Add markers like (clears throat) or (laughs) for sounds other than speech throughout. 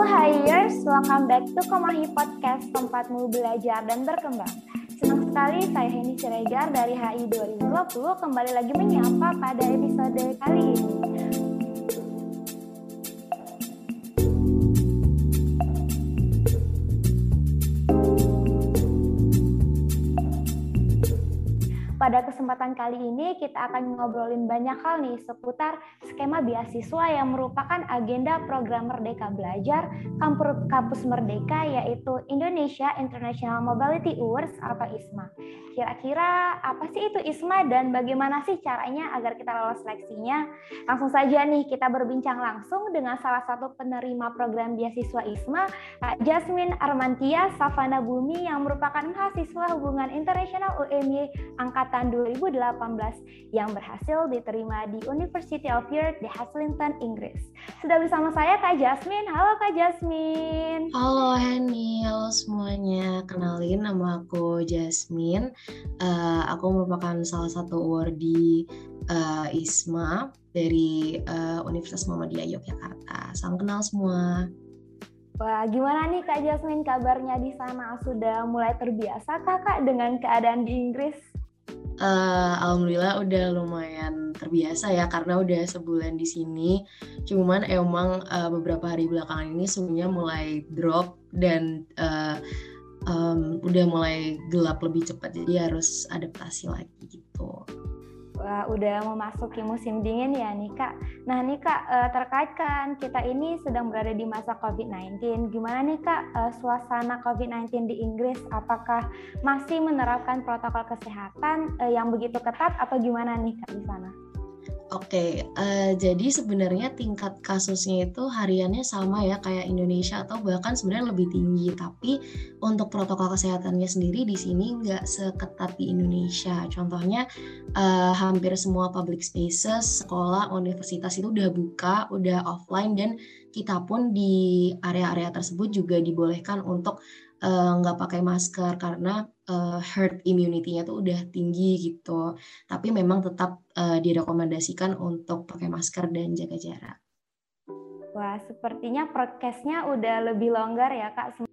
Hiers, welcome back to Komahi Podcast, tempatmu belajar dan berkembang. Senang sekali saya Heni Siregar dari HI 2020 kembali lagi menyapa pada episode kali ini. Pada kesempatan kali ini kita akan ngobrolin banyak hal nih seputar skema beasiswa yang merupakan agenda program Merdeka Belajar Kampus Merdeka yaitu Indonesia International Mobility Awards atau ISMA. Kira-kira apa sih itu ISMA dan bagaimana sih caranya agar kita lolos seleksinya? Langsung saja nih kita berbincang langsung dengan salah satu penerima program beasiswa ISMA, Jasmine Armantia Savana Bumi yang merupakan mahasiswa hubungan internasional UMY angkat angkatan 2018 yang berhasil diterima di University of Di Haslington, Inggris. Sudah bersama saya Kak Jasmine. Halo Kak Jasmine. Halo Henny, halo semuanya. Kenalin nama aku Jasmine. Uh, aku merupakan salah satu awardee uh, ISMA dari uh, Universitas Muhammadiyah Yogyakarta. Salam kenal semua. Wah, gimana nih Kak Jasmine kabarnya di sana? Sudah mulai terbiasa Kakak dengan keadaan di Inggris? Uh, alhamdulillah udah lumayan terbiasa ya karena udah sebulan di sini. Cuman emang uh, beberapa hari belakangan ini suhunya mulai drop dan uh, um, udah mulai gelap lebih cepat jadi harus adaptasi lagi gitu. Wah, udah memasuki musim dingin ya nih Kak. Nah nih Kak, uh, terkait kan kita ini sedang berada di masa COVID-19. Gimana nih Kak uh, suasana COVID-19 di Inggris? Apakah masih menerapkan protokol kesehatan yang begitu ketat atau gimana nih Kak di sana? Oke, uh, jadi sebenarnya tingkat kasusnya itu hariannya sama ya kayak Indonesia atau bahkan sebenarnya lebih tinggi. Tapi untuk protokol kesehatannya sendiri di sini nggak seketat di Indonesia. Contohnya uh, hampir semua public spaces, sekolah, universitas itu udah buka, udah offline dan kita pun di area-area tersebut juga dibolehkan untuk Eh, nggak uh, pakai masker karena uh, herd immunity-nya tuh udah tinggi gitu. Tapi memang tetap uh, direkomendasikan untuk pakai masker dan jaga jarak. Wah, sepertinya prokesnya udah lebih longgar ya, Kak.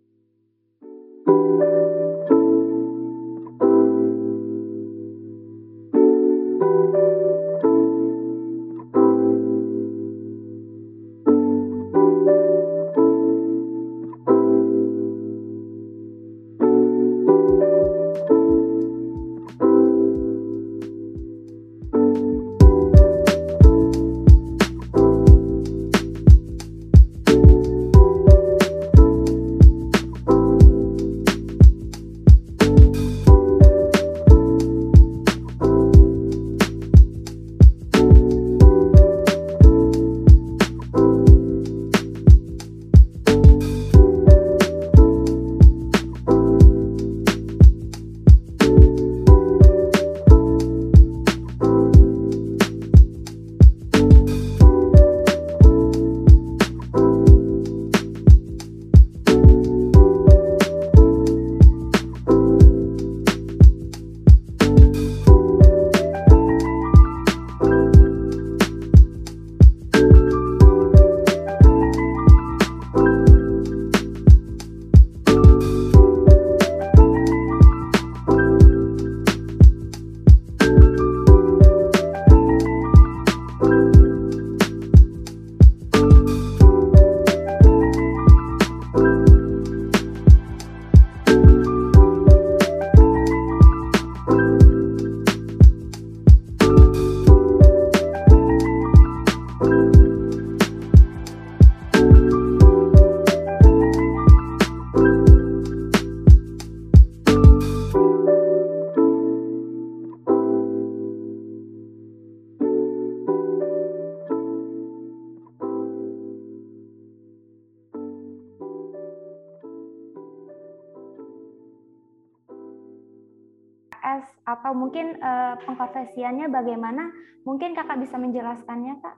Atau mungkin uh, pengkonversiannya bagaimana? Mungkin kakak bisa menjelaskannya kak?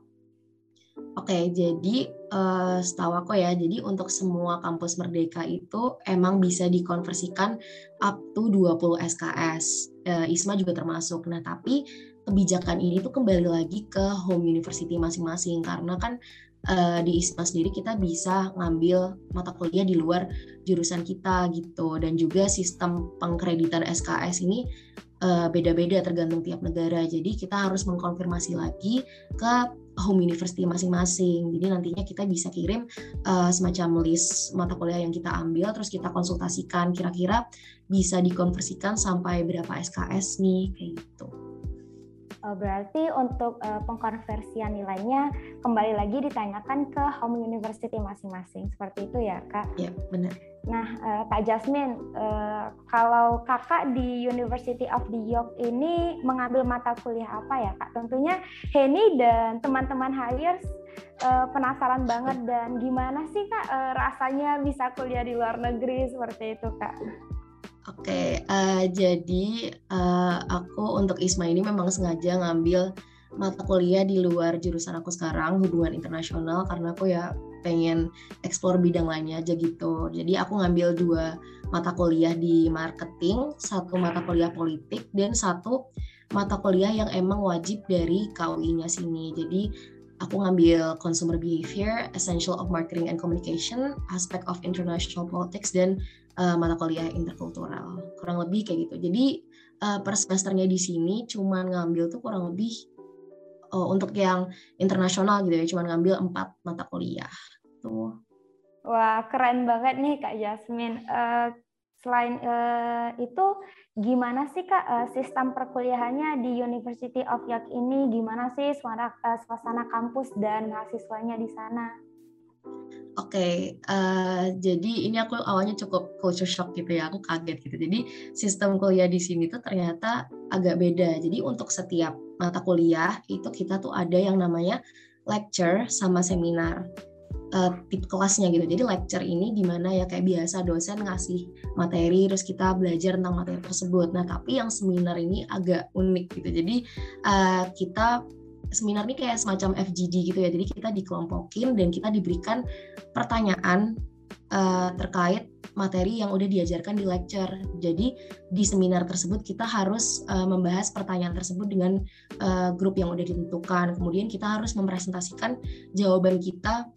Oke, jadi uh, setahu aku ya, jadi untuk semua kampus Merdeka itu emang bisa dikonversikan up to 20 SKS. Uh, ISMA juga termasuk. Nah, tapi kebijakan ini tuh kembali lagi ke home university masing-masing karena kan uh, di ISMA sendiri kita bisa ngambil mata kuliah di luar jurusan kita gitu dan juga sistem pengkreditan SKS ini beda beda-beda tergantung tiap negara. Jadi kita harus mengkonfirmasi lagi ke home university masing-masing. Jadi nantinya kita bisa kirim uh, semacam list mata kuliah yang kita ambil terus kita konsultasikan kira-kira bisa dikonversikan sampai berapa SKS nih kayak gitu. Eh, berarti untuk uh, pengkonversian nilainya kembali lagi ditanyakan ke home university masing-masing. Seperti itu ya, Kak? Iya, benar. Nah, uh, Kak Jasmine, kalau Kakak di University of the York ini mengambil mata kuliah apa ya, Kak? Tentunya Henny dan teman-teman Hires penasaran banget dan gimana sih, Kak, rasanya bisa kuliah di luar negeri seperti itu, Kak? Oke, uh, jadi uh, aku untuk ISMA ini memang sengaja ngambil mata kuliah di luar jurusan aku sekarang, hubungan internasional, karena aku ya pengen explore bidang lainnya aja gitu. Jadi aku ngambil dua mata kuliah di marketing, satu mata kuliah politik, dan satu mata kuliah yang emang wajib dari KUI-nya sini. Jadi aku ngambil consumer behavior, essential of marketing and communication, aspect of international politics, dan uh, mata kuliah interkultural kurang lebih kayak gitu. Jadi uh, per semesternya di sini cuman ngambil tuh kurang lebih uh, untuk yang internasional gitu ya cuman ngambil empat mata kuliah. Tuh. Wah keren banget nih kak Jasmine. Uh, selain uh, itu gimana sih kak uh, sistem perkuliahannya di University of York ini? Gimana sih suara uh, suasana kampus dan mahasiswanya di sana Oke, okay, uh, eh, jadi ini aku awalnya cukup culture shock gitu ya, aku kaget gitu. Jadi sistem kuliah di sini tuh ternyata agak beda. Jadi untuk setiap mata kuliah itu kita tuh ada yang namanya lecture sama seminar uh, tip kelasnya gitu. Jadi lecture ini gimana ya kayak biasa dosen ngasih materi terus kita belajar tentang materi tersebut. Nah tapi yang seminar ini agak unik gitu. Jadi uh, kita seminar ini kayak semacam FGD gitu ya. Jadi kita dikelompokin dan kita diberikan pertanyaan uh, terkait materi yang udah diajarkan di lecture. Jadi di seminar tersebut kita harus uh, membahas pertanyaan tersebut dengan uh, grup yang udah ditentukan. Kemudian kita harus mempresentasikan jawaban kita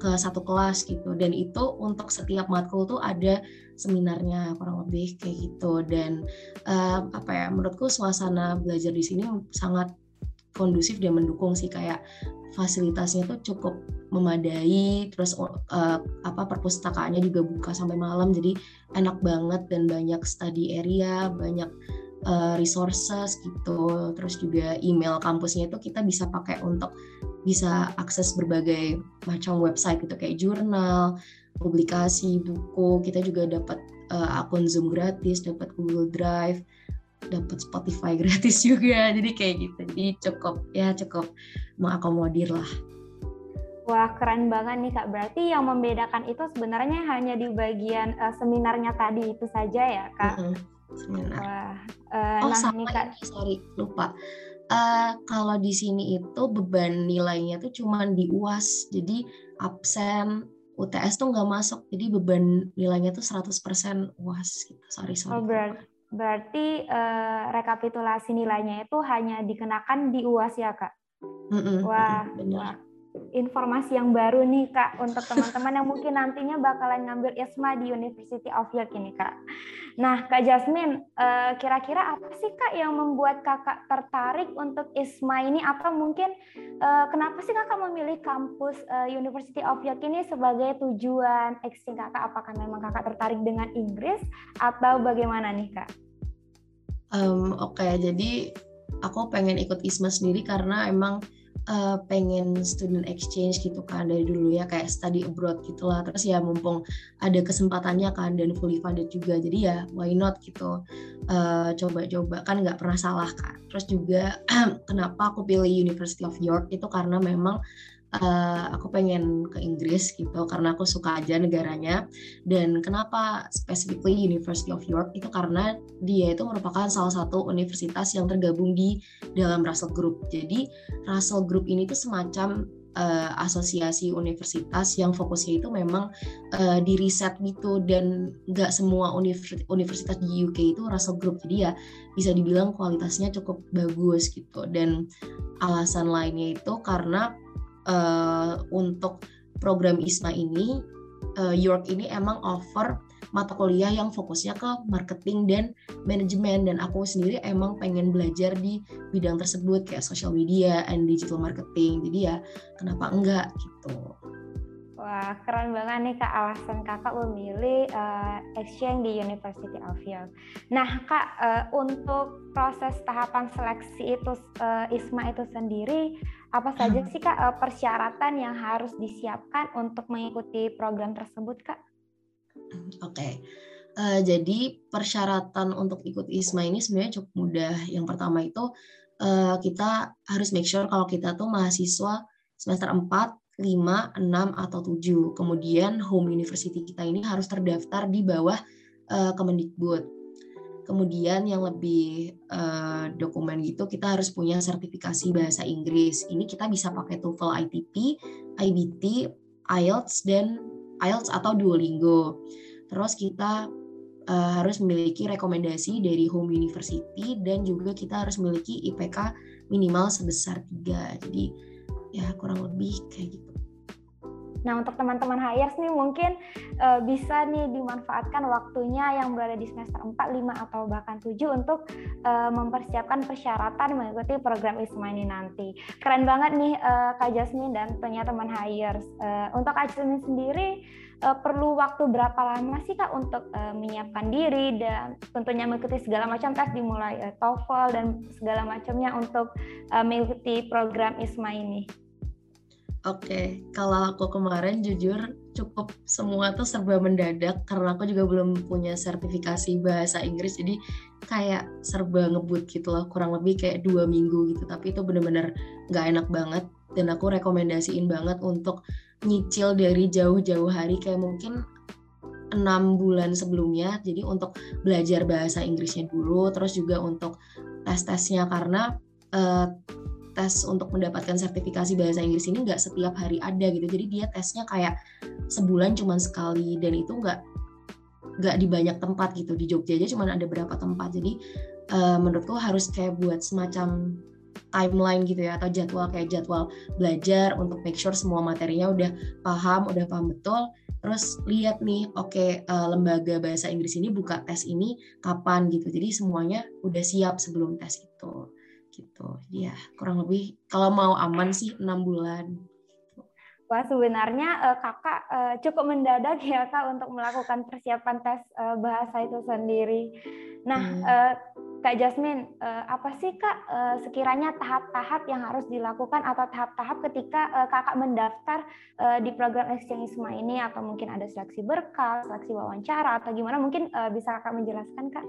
ke satu kelas gitu. Dan itu untuk setiap matkul tuh ada seminarnya kurang lebih kayak gitu. Dan uh, apa ya? Menurutku suasana belajar di sini sangat kondusif dan mendukung sih kayak fasilitasnya tuh cukup memadai terus uh, apa perpustakaannya juga buka sampai malam jadi enak banget dan banyak study area banyak uh, resources gitu. Terus juga email kampusnya itu kita bisa pakai untuk bisa akses berbagai macam website gitu kayak jurnal publikasi buku. Kita juga dapat uh, akun zoom gratis dapat Google Drive dapat Spotify (laughs) gratis juga jadi kayak gitu jadi cukup ya cukup mengakomodir lah Wah keren banget nih kak. Berarti yang membedakan itu sebenarnya hanya di bagian uh, seminarnya tadi itu saja ya kak? Mm -hmm. Seminar. Wah, uh, oh nah, sama nih, kak. ini sorry lupa. Uh, kalau di sini itu beban nilainya tuh cuma di uas. Jadi absen UTS tuh nggak masuk. Jadi beban nilainya tuh 100% uas gitu. Sorry sorry. Oh, berarti Berarti uh, rekapitulasi nilainya itu hanya dikenakan di UAS ya, Kak? Mm-mm, wah, wah, informasi yang baru nih, Kak, untuk teman-teman yang mungkin nantinya bakalan ngambil ISMA di University of York ini, Kak. Nah, Kak Jasmine, uh, kira-kira apa sih, Kak, yang membuat Kakak tertarik untuk ISMA ini? Atau mungkin uh, kenapa sih Kakak memilih kampus uh, University of York ini sebagai tujuan exchange Kakak? Apakah memang Kakak tertarik dengan Inggris atau bagaimana nih, Kak? Um, Oke, okay, jadi aku pengen ikut ISMA sendiri karena emang uh, pengen student exchange gitu kan dari dulu ya kayak study abroad gitulah. Terus ya mumpung ada kesempatannya kan dan fully funded juga jadi ya why not gitu. Eh, coba-coba kan nggak pernah salah kan. Terus juga (clears throat) kenapa aku pilih University of York itu karena memang uh, aku pengen ke Inggris gitu karena aku suka aja negaranya. Dan kenapa specifically University of York? Itu karena dia itu merupakan salah satu universitas yang tergabung di dalam Russell Group. Jadi Russell Group ini tuh semacam uh, asosiasi universitas yang fokusnya itu memang uh, di riset gitu. Dan nggak semua universitas di UK itu Russell Group. Jadi ya bisa dibilang kualitasnya cukup bagus gitu. Dan alasan lainnya itu karena uh, untuk program ISMA ini uh, York ini emang offer mata kuliah yang fokusnya ke marketing dan manajemen. Dan aku sendiri emang pengen belajar di bidang tersebut kayak social media and digital marketing. Jadi ya kenapa enggak gitu Wah, keren banget nih Kak alasan Kakak memilih uh, exchange di University of York. Nah, Kak, uh, untuk proses tahapan seleksi itu uh, ISMA itu sendiri, apa saja sih Kak uh, persyaratan yang harus disiapkan untuk mengikuti program tersebut, Kak? Oke. Okay. Uh, jadi persyaratan untuk ikut ISMA ini sebenarnya cukup mudah. Yang pertama itu uh, kita harus make sure kalau kita tuh mahasiswa semester 4, 5, 6 atau 7. Kemudian home university kita ini harus terdaftar di bawah uh, Kemendikbud. Kemudian yang lebih uh, dokumen gitu kita harus punya sertifikasi bahasa Inggris. Ini kita bisa pakai TOEFL ITP, IBT, IELTS dan IELTS atau Duolingo. Terus kita uh, harus memiliki rekomendasi dari home university dan juga kita harus memiliki IPK minimal sebesar 3. Jadi ya kurang lebih kayak gitu. Nah, untuk teman-teman hires nih mungkin uh, bisa nih dimanfaatkan waktunya yang berada di semester 4, 5 atau bahkan 7 untuk uh, mempersiapkan persyaratan mengikuti program ISMA ini nanti. Keren banget nih uh, Kak Jasmine dan tentunya teman hires. Untuk Kak Jasmine sendiri perlu waktu berapa lama sih Kak untuk menyiapkan diri dan tentunya mengikuti segala macam tes dimulai TOEFL dan segala macamnya untuk mengikuti program ISMA ini? Oke, kalau aku kemarin jujur cukup semua tuh serba mendadak karena aku juga belum punya sertifikasi bahasa Inggris. Jadi kayak serba ngebut gitu loh kurang lebih kayak dua minggu gitu. Tapi itu bener-bener nggak enak banget dan aku rekomendasiin banget untuk nyicil dari jauh-jauh hari kayak mungkin enam bulan sebelumnya. Jadi untuk belajar bahasa Inggrisnya dulu terus juga untuk tes-tesnya. Karena uh, tes untuk mendapatkan sertifikasi bahasa Inggris ini nggak setiap hari ada gitu. Jadi dia tesnya kayak sebulan cuma sekali dan itu nggak nggak di banyak tempat gitu. Di Jogja aja cuma ada berapa tempat. Jadi uh, menurutku harus kayak buat semacam timeline gitu ya atau jadwal kayak jadwal belajar untuk make sure semua materinya udah paham udah paham betul. Terus lihat nih oke okay, uh, eh, lembaga bahasa Inggris ini buka tes ini kapan gitu. Jadi semuanya udah siap sebelum tes itu gitu ya kurang lebih kalau mau aman sih enam bulan Wah sebenarnya uh, kakak uh, cukup mendadak ya kak untuk melakukan persiapan tes uh, bahasa itu sendiri. Nah hmm. uh, kak Jasmine, uh, apa sih kak uh, sekiranya tahap-tahap yang harus dilakukan atau tahap-tahap ketika uh, kakak mendaftar uh, di program exchange ISMA ini atau mungkin ada seleksi berkal, seleksi wawancara atau gimana? Mungkin uh, bisa kakak menjelaskan kak?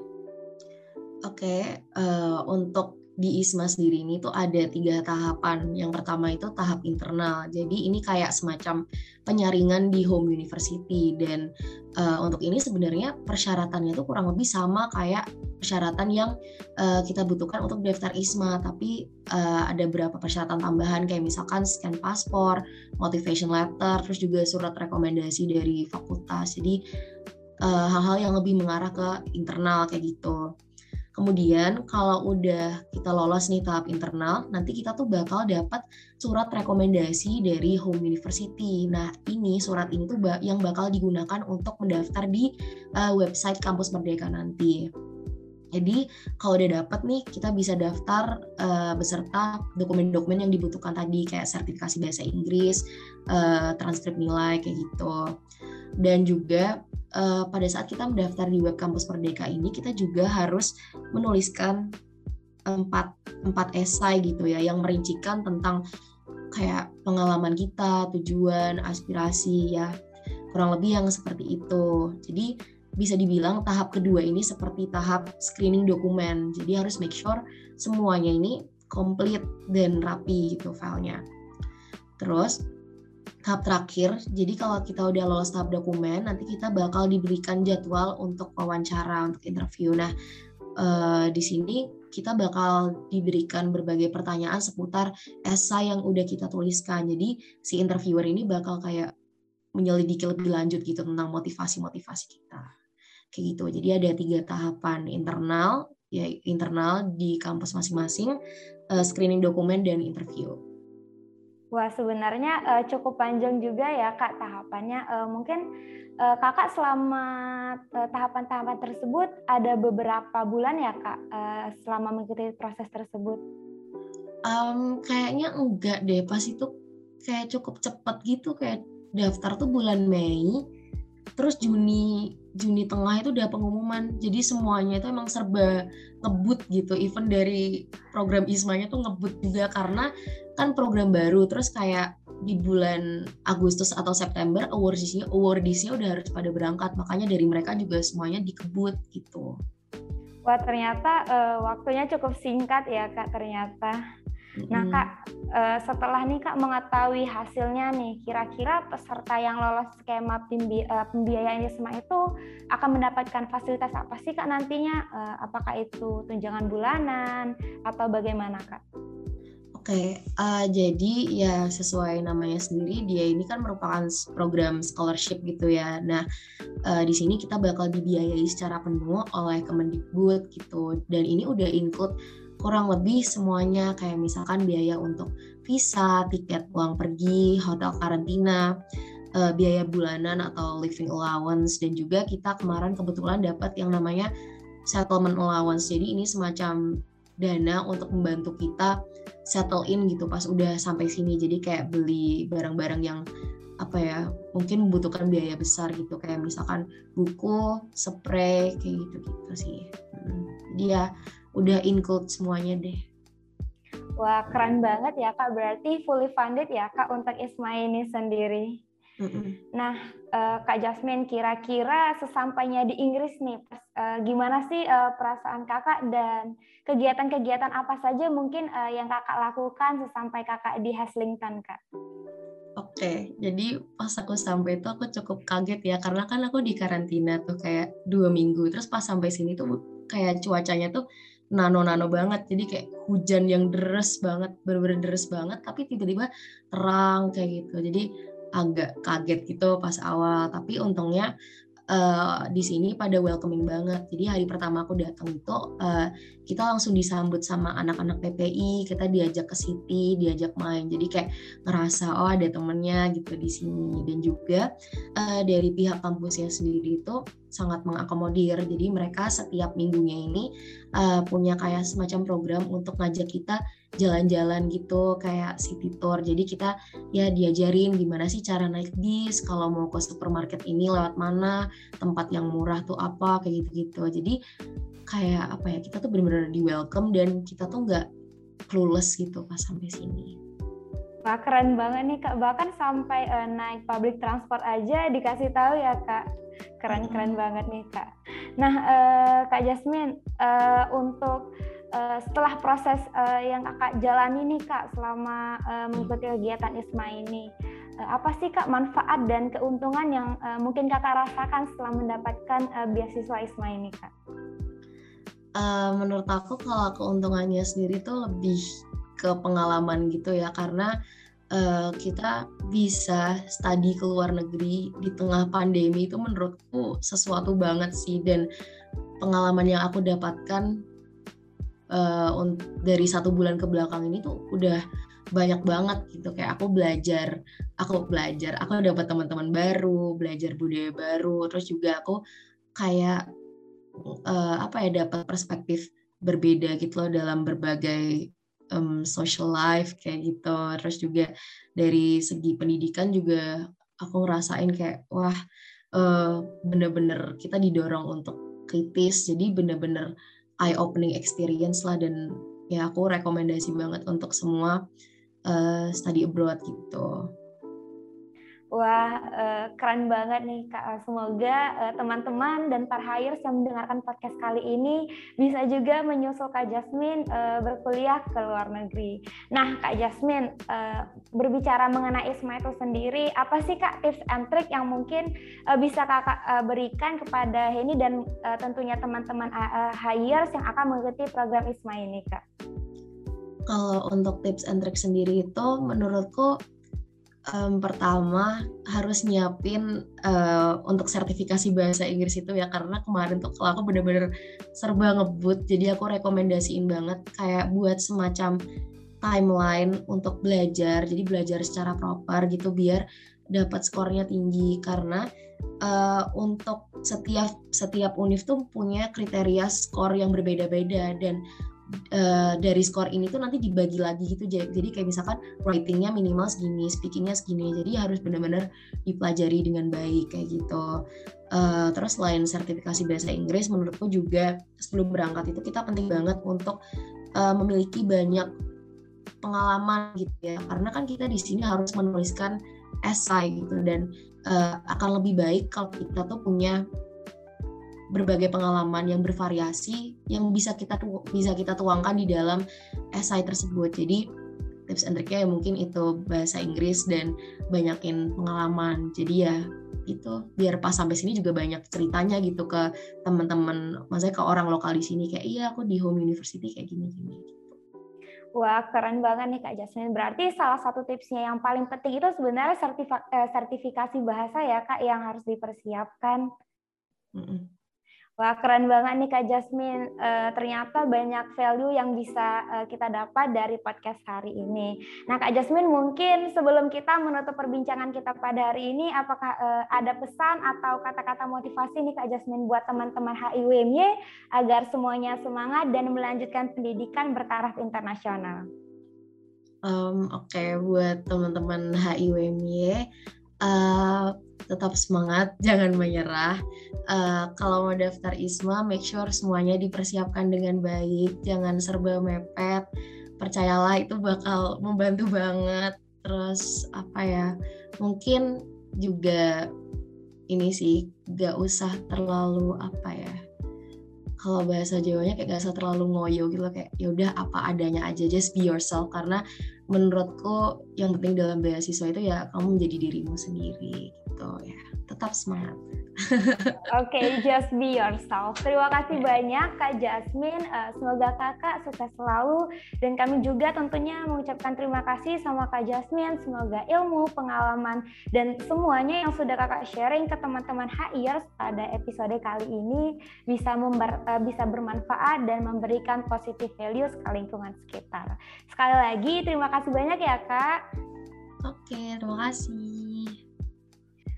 Oke, okay, uh, untuk di ISMA sendiri ini tuh ada tiga tahapan. Yang pertama itu tahap internal. Jadi ini kayak semacam penyaringan di home university dan uh, untuk ini sebenarnya persyaratannya tuh kurang lebih sama kayak persyaratan yang uh, kita butuhkan untuk daftar ISMA. Tapi uh, ada beberapa persyaratan tambahan kayak misalkan scan paspor, motivation letter, terus juga surat rekomendasi dari fakultas. Jadi hal-hal uh, yang lebih mengarah ke internal kayak gitu. Kemudian kalau udah kita lolos nih tahap internal, nanti kita tuh bakal dapat surat rekomendasi dari home university. Nah ini surat ini tuh yang bakal digunakan untuk mendaftar di uh, website kampus Merdeka nanti. Jadi kalau udah dapat nih kita bisa daftar uh, beserta dokumen-dokumen yang dibutuhkan tadi kayak sertifikasi bahasa Inggris, uh, transkrip nilai kayak gitu. Dan juga uh, pada saat kita mendaftar di web kampus Merdeka ini kita juga harus menuliskan empat empat esai gitu ya yang merincikan tentang kayak pengalaman kita, tujuan, aspirasi ya kurang lebih yang seperti itu. Jadi bisa dibilang tahap kedua ini seperti tahap screening dokumen. Jadi harus make sure semuanya ini komplit dan rapi gitu filenya. Terus tahap terakhir. Jadi kalau kita udah lolos tahap dokumen, nanti kita bakal diberikan jadwal untuk wawancara, untuk interview. Nah, uh, di sini kita bakal diberikan berbagai pertanyaan seputar esai yang udah kita tuliskan. Jadi si interviewer ini bakal kayak menyelidiki lebih lanjut gitu tentang motivasi-motivasi kita. Kayak gitu. Jadi ada tiga tahapan internal, ya internal di kampus masing-masing, uh, screening dokumen dan interview. Wah sebenarnya uh, cukup panjang juga ya kak tahapannya. Uh, mungkin uh, kakak selama tahapan-tahapan uh, tersebut ada beberapa bulan ya kak uh, selama mengikuti proses tersebut? Um, kayaknya enggak deh. Pas itu kayak cukup cepat gitu kayak daftar tuh bulan Mei. Terus Juni Juni tengah itu udah pengumuman. Jadi semuanya itu emang serba ngebut gitu. Even dari program Ismanya tuh ngebut juga karena kan program baru. Terus kayak di bulan Agustus atau September awardisnya awardisnya udah harus pada berangkat. Makanya dari mereka juga semuanya dikebut gitu. Wah ternyata uh, waktunya cukup singkat ya kak ternyata. Nah kak, eh, setelah nih kak mengetahui hasilnya nih, kira-kira peserta yang lolos skema eh, pembiayaan ISMA itu akan mendapatkan fasilitas apa sih kak nantinya? Eh, apakah itu tunjangan bulanan atau bagaimana kak? Oke, okay, uh, jadi ya sesuai namanya sendiri, dia ini kan merupakan program scholarship gitu ya. Nah, uh, di sini kita bakal dibiayai secara penuh oleh Kemendikbud gitu, dan ini udah include kurang lebih semuanya kayak misalkan biaya untuk visa, tiket pulang pergi, hotel karantina, uh, biaya bulanan atau living allowance dan juga kita kemarin kebetulan dapat yang namanya settlement allowance. Jadi ini semacam dana untuk membantu kita settle in gitu pas udah sampai sini. Jadi kayak beli barang-barang yang apa ya mungkin membutuhkan biaya besar gitu kayak misalkan buku, spray kayak gitu gitu sih. Hmm. Dia udah include semuanya deh. Wah keren banget ya kak, berarti fully funded ya kak untuk Isma ini sendiri. Mm-mm. Nah, uh, Kak Jasmine, kira-kira sesampainya di Inggris nih, uh, gimana sih uh, perasaan kakak dan kegiatan-kegiatan apa saja mungkin uh, yang kakak lakukan sesampai kakak di Haslington, kak? Oke, jadi pas aku sampai itu aku cukup kaget ya, karena kan aku di karantina tuh kayak dua minggu, terus pas sampai sini tuh kayak cuacanya tuh nano-nano banget. Jadi kayak hujan yang deres banget bener-bener deres banget tapi tiba-tiba terang kayak gitu. Jadi agak kaget gitu pas awal. Tapi untungnya uh, di sini pada welcoming banget. Jadi hari pertama aku datang itu uh, kita langsung disambut sama anak-anak PPI, kita diajak ke city, diajak main. Jadi kayak ngerasa oh ada temennya gitu di sini dan juga uh, dari pihak kampusnya sendiri itu sangat mengakomodir. Jadi mereka setiap minggunya ini uh, punya kayak semacam program untuk ngajak kita jalan-jalan gitu kayak city tour. Jadi kita ya diajarin gimana sih cara naik bis, kalau mau ke supermarket ini lewat mana, tempat yang murah tuh apa kayak gitu-gitu. Jadi kayak apa ya kita tuh benar-benar di welcome dan kita tuh nggak clueless gitu pas sampai sini. Wah keren banget nih kak, bahkan sampai uh, naik public transport aja dikasih tahu ya kak. Keren-keren banget nih kak. Nah uh, kak Jasmine, uh, untuk uh, setelah proses uh, yang kakak jalani nih kak selama uh, mengikuti kegiatan ISMA ini, uh, apa sih kak manfaat dan keuntungan yang uh, mungkin kakak rasakan setelah mendapatkan uh, beasiswa ISMA ini kak? Uh, menurut aku kalau keuntungannya sendiri tuh lebih ke pengalaman gitu ya karena uh, kita bisa studi ke luar negeri di tengah pandemi itu menurutku sesuatu banget sih. Dan pengalaman yang aku dapatkan uh, dari satu bulan ke belakang ini tuh udah banyak banget gitu. Kayak aku belajar aku belajar aku dapat teman-teman baru belajar budaya baru terus juga aku kayak uh, apa ya dapat perspektif berbeda gitu loh dalam berbagai um, social life kayak gitu. Terus juga dari segi pendidikan juga aku ngerasain kayak wah uh, bener-bener kita didorong untuk kritis. Jadi bener-bener eye opening experience lah. Dan ya aku rekomendasi banget untuk semua uh, study abroad gitu. Wah, uh, keren banget nih Kak. Semoga uh, teman-teman dan para hires yang mendengarkan podcast kali ini bisa juga menyusul Kak Jasmine uh, berkuliah ke luar negeri. Nah, Kak Jasmine, berbicara mengenai ISMA itu sendiri, apa sih Kak tips and trick yang mungkin bisa Kakak berikan kepada Heni dan tentunya teman-teman hires yang akan mengikuti program ISMA ini, Kak? Kalau untuk tips and trick sendiri itu menurutku um, pertama harus nyiapin uh, untuk sertifikasi bahasa Inggris itu ya karena kemarin tuh kalau aku bener-bener serba ngebut jadi aku rekomendasiin banget kayak buat semacam timeline untuk belajar jadi belajar secara proper gitu biar dapat skornya tinggi. Karena uh, untuk setiap setiap univ tuh punya kriteria skor yang berbeda-beda dan uh, dari skor ini tuh nanti dibagi lagi gitu. Jadi kayak misalkan writingnya minimal segini speakingnya segini. Jadi harus benar-benar dipelajari dengan baik kayak gitu. Uh, terus selain sertifikasi bahasa Inggris menurutku juga sebelum berangkat itu kita penting banget untuk uh, memiliki banyak pengalaman gitu ya. Karena kan kita di sini harus menuliskan esai gitu dan uh, akan lebih baik kalau kita tuh punya berbagai pengalaman yang bervariasi yang bisa kita bisa kita tuangkan di dalam esai tersebut. Jadi tips and triknya ya mungkin itu bahasa Inggris dan banyakin pengalaman. Jadi ya itu biar pas sampai sini juga banyak ceritanya gitu ke teman-teman, maksudnya ke orang lokal di sini kayak iya aku di home university kayak gini-gini. Gitu. Wah, keren banget nih Kak Jasmine. Berarti salah satu tipsnya yang paling penting itu sebenarnya eh, sertifikasi bahasa ya Kak yang harus dipersiapkan. Mm -mm. Wah keren banget nih Kak Jasmine. Uh, ternyata banyak value yang bisa uh, kita dapat dari podcast hari ini. Nah Kak Jasmine mungkin sebelum kita menutup perbincangan kita pada hari ini, apakah uh, ada pesan atau kata-kata motivasi nih Kak Jasmine buat teman-teman HIWMY agar semuanya semangat dan melanjutkan pendidikan bertaraf internasional? Um, Oke, okay. buat teman-teman HIWMY, uh, tetap semangat, (laughs) jangan menyerah. Uh, kalau mau daftar ISMA, make sure semuanya dipersiapkan dengan baik, jangan serba mepet. Percayalah itu bakal membantu banget. Terus apa ya? Mungkin juga ini sih gak usah terlalu apa ya kalau bahasa Jawanya kayak gak usah terlalu ngoyo gitu kayak ya udah apa adanya aja just be yourself karena menurutku yang penting dalam beasiswa itu ya kamu menjadi dirimu sendiri gitu ya. Tetap semangat Oke, okay, just be yourself. Terima kasih banyak Kak Jasmine. Uh, semoga Kakak sukses selalu dan kami juga tentunya mengucapkan terima kasih sama Kak Jasmine. Semoga ilmu, pengalaman dan semuanya yang sudah Kakak sharing ke teman-teman HIers pada episode kali ini bisa member, uh, bisa bermanfaat dan memberikan positive values ke lingkungan sekitar. Sekali lagi terima kasih banyak ya Kak. Oke, terima kasih.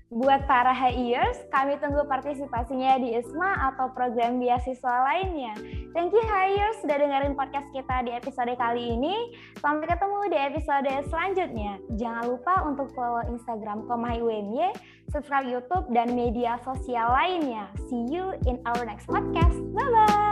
Buat para HIers, kami tunggu partisipasinya di ISMA atau program beasiswa lainnya. Thank you HIers sudah dengerin podcast kita di episode kali ini. Sampai ketemu di episode selanjutnya. Jangan lupa untuk follow Instagram KomHIWMY, subscribe YouTube, dan media sosial lainnya. See you in our next podcast. Bye-bye!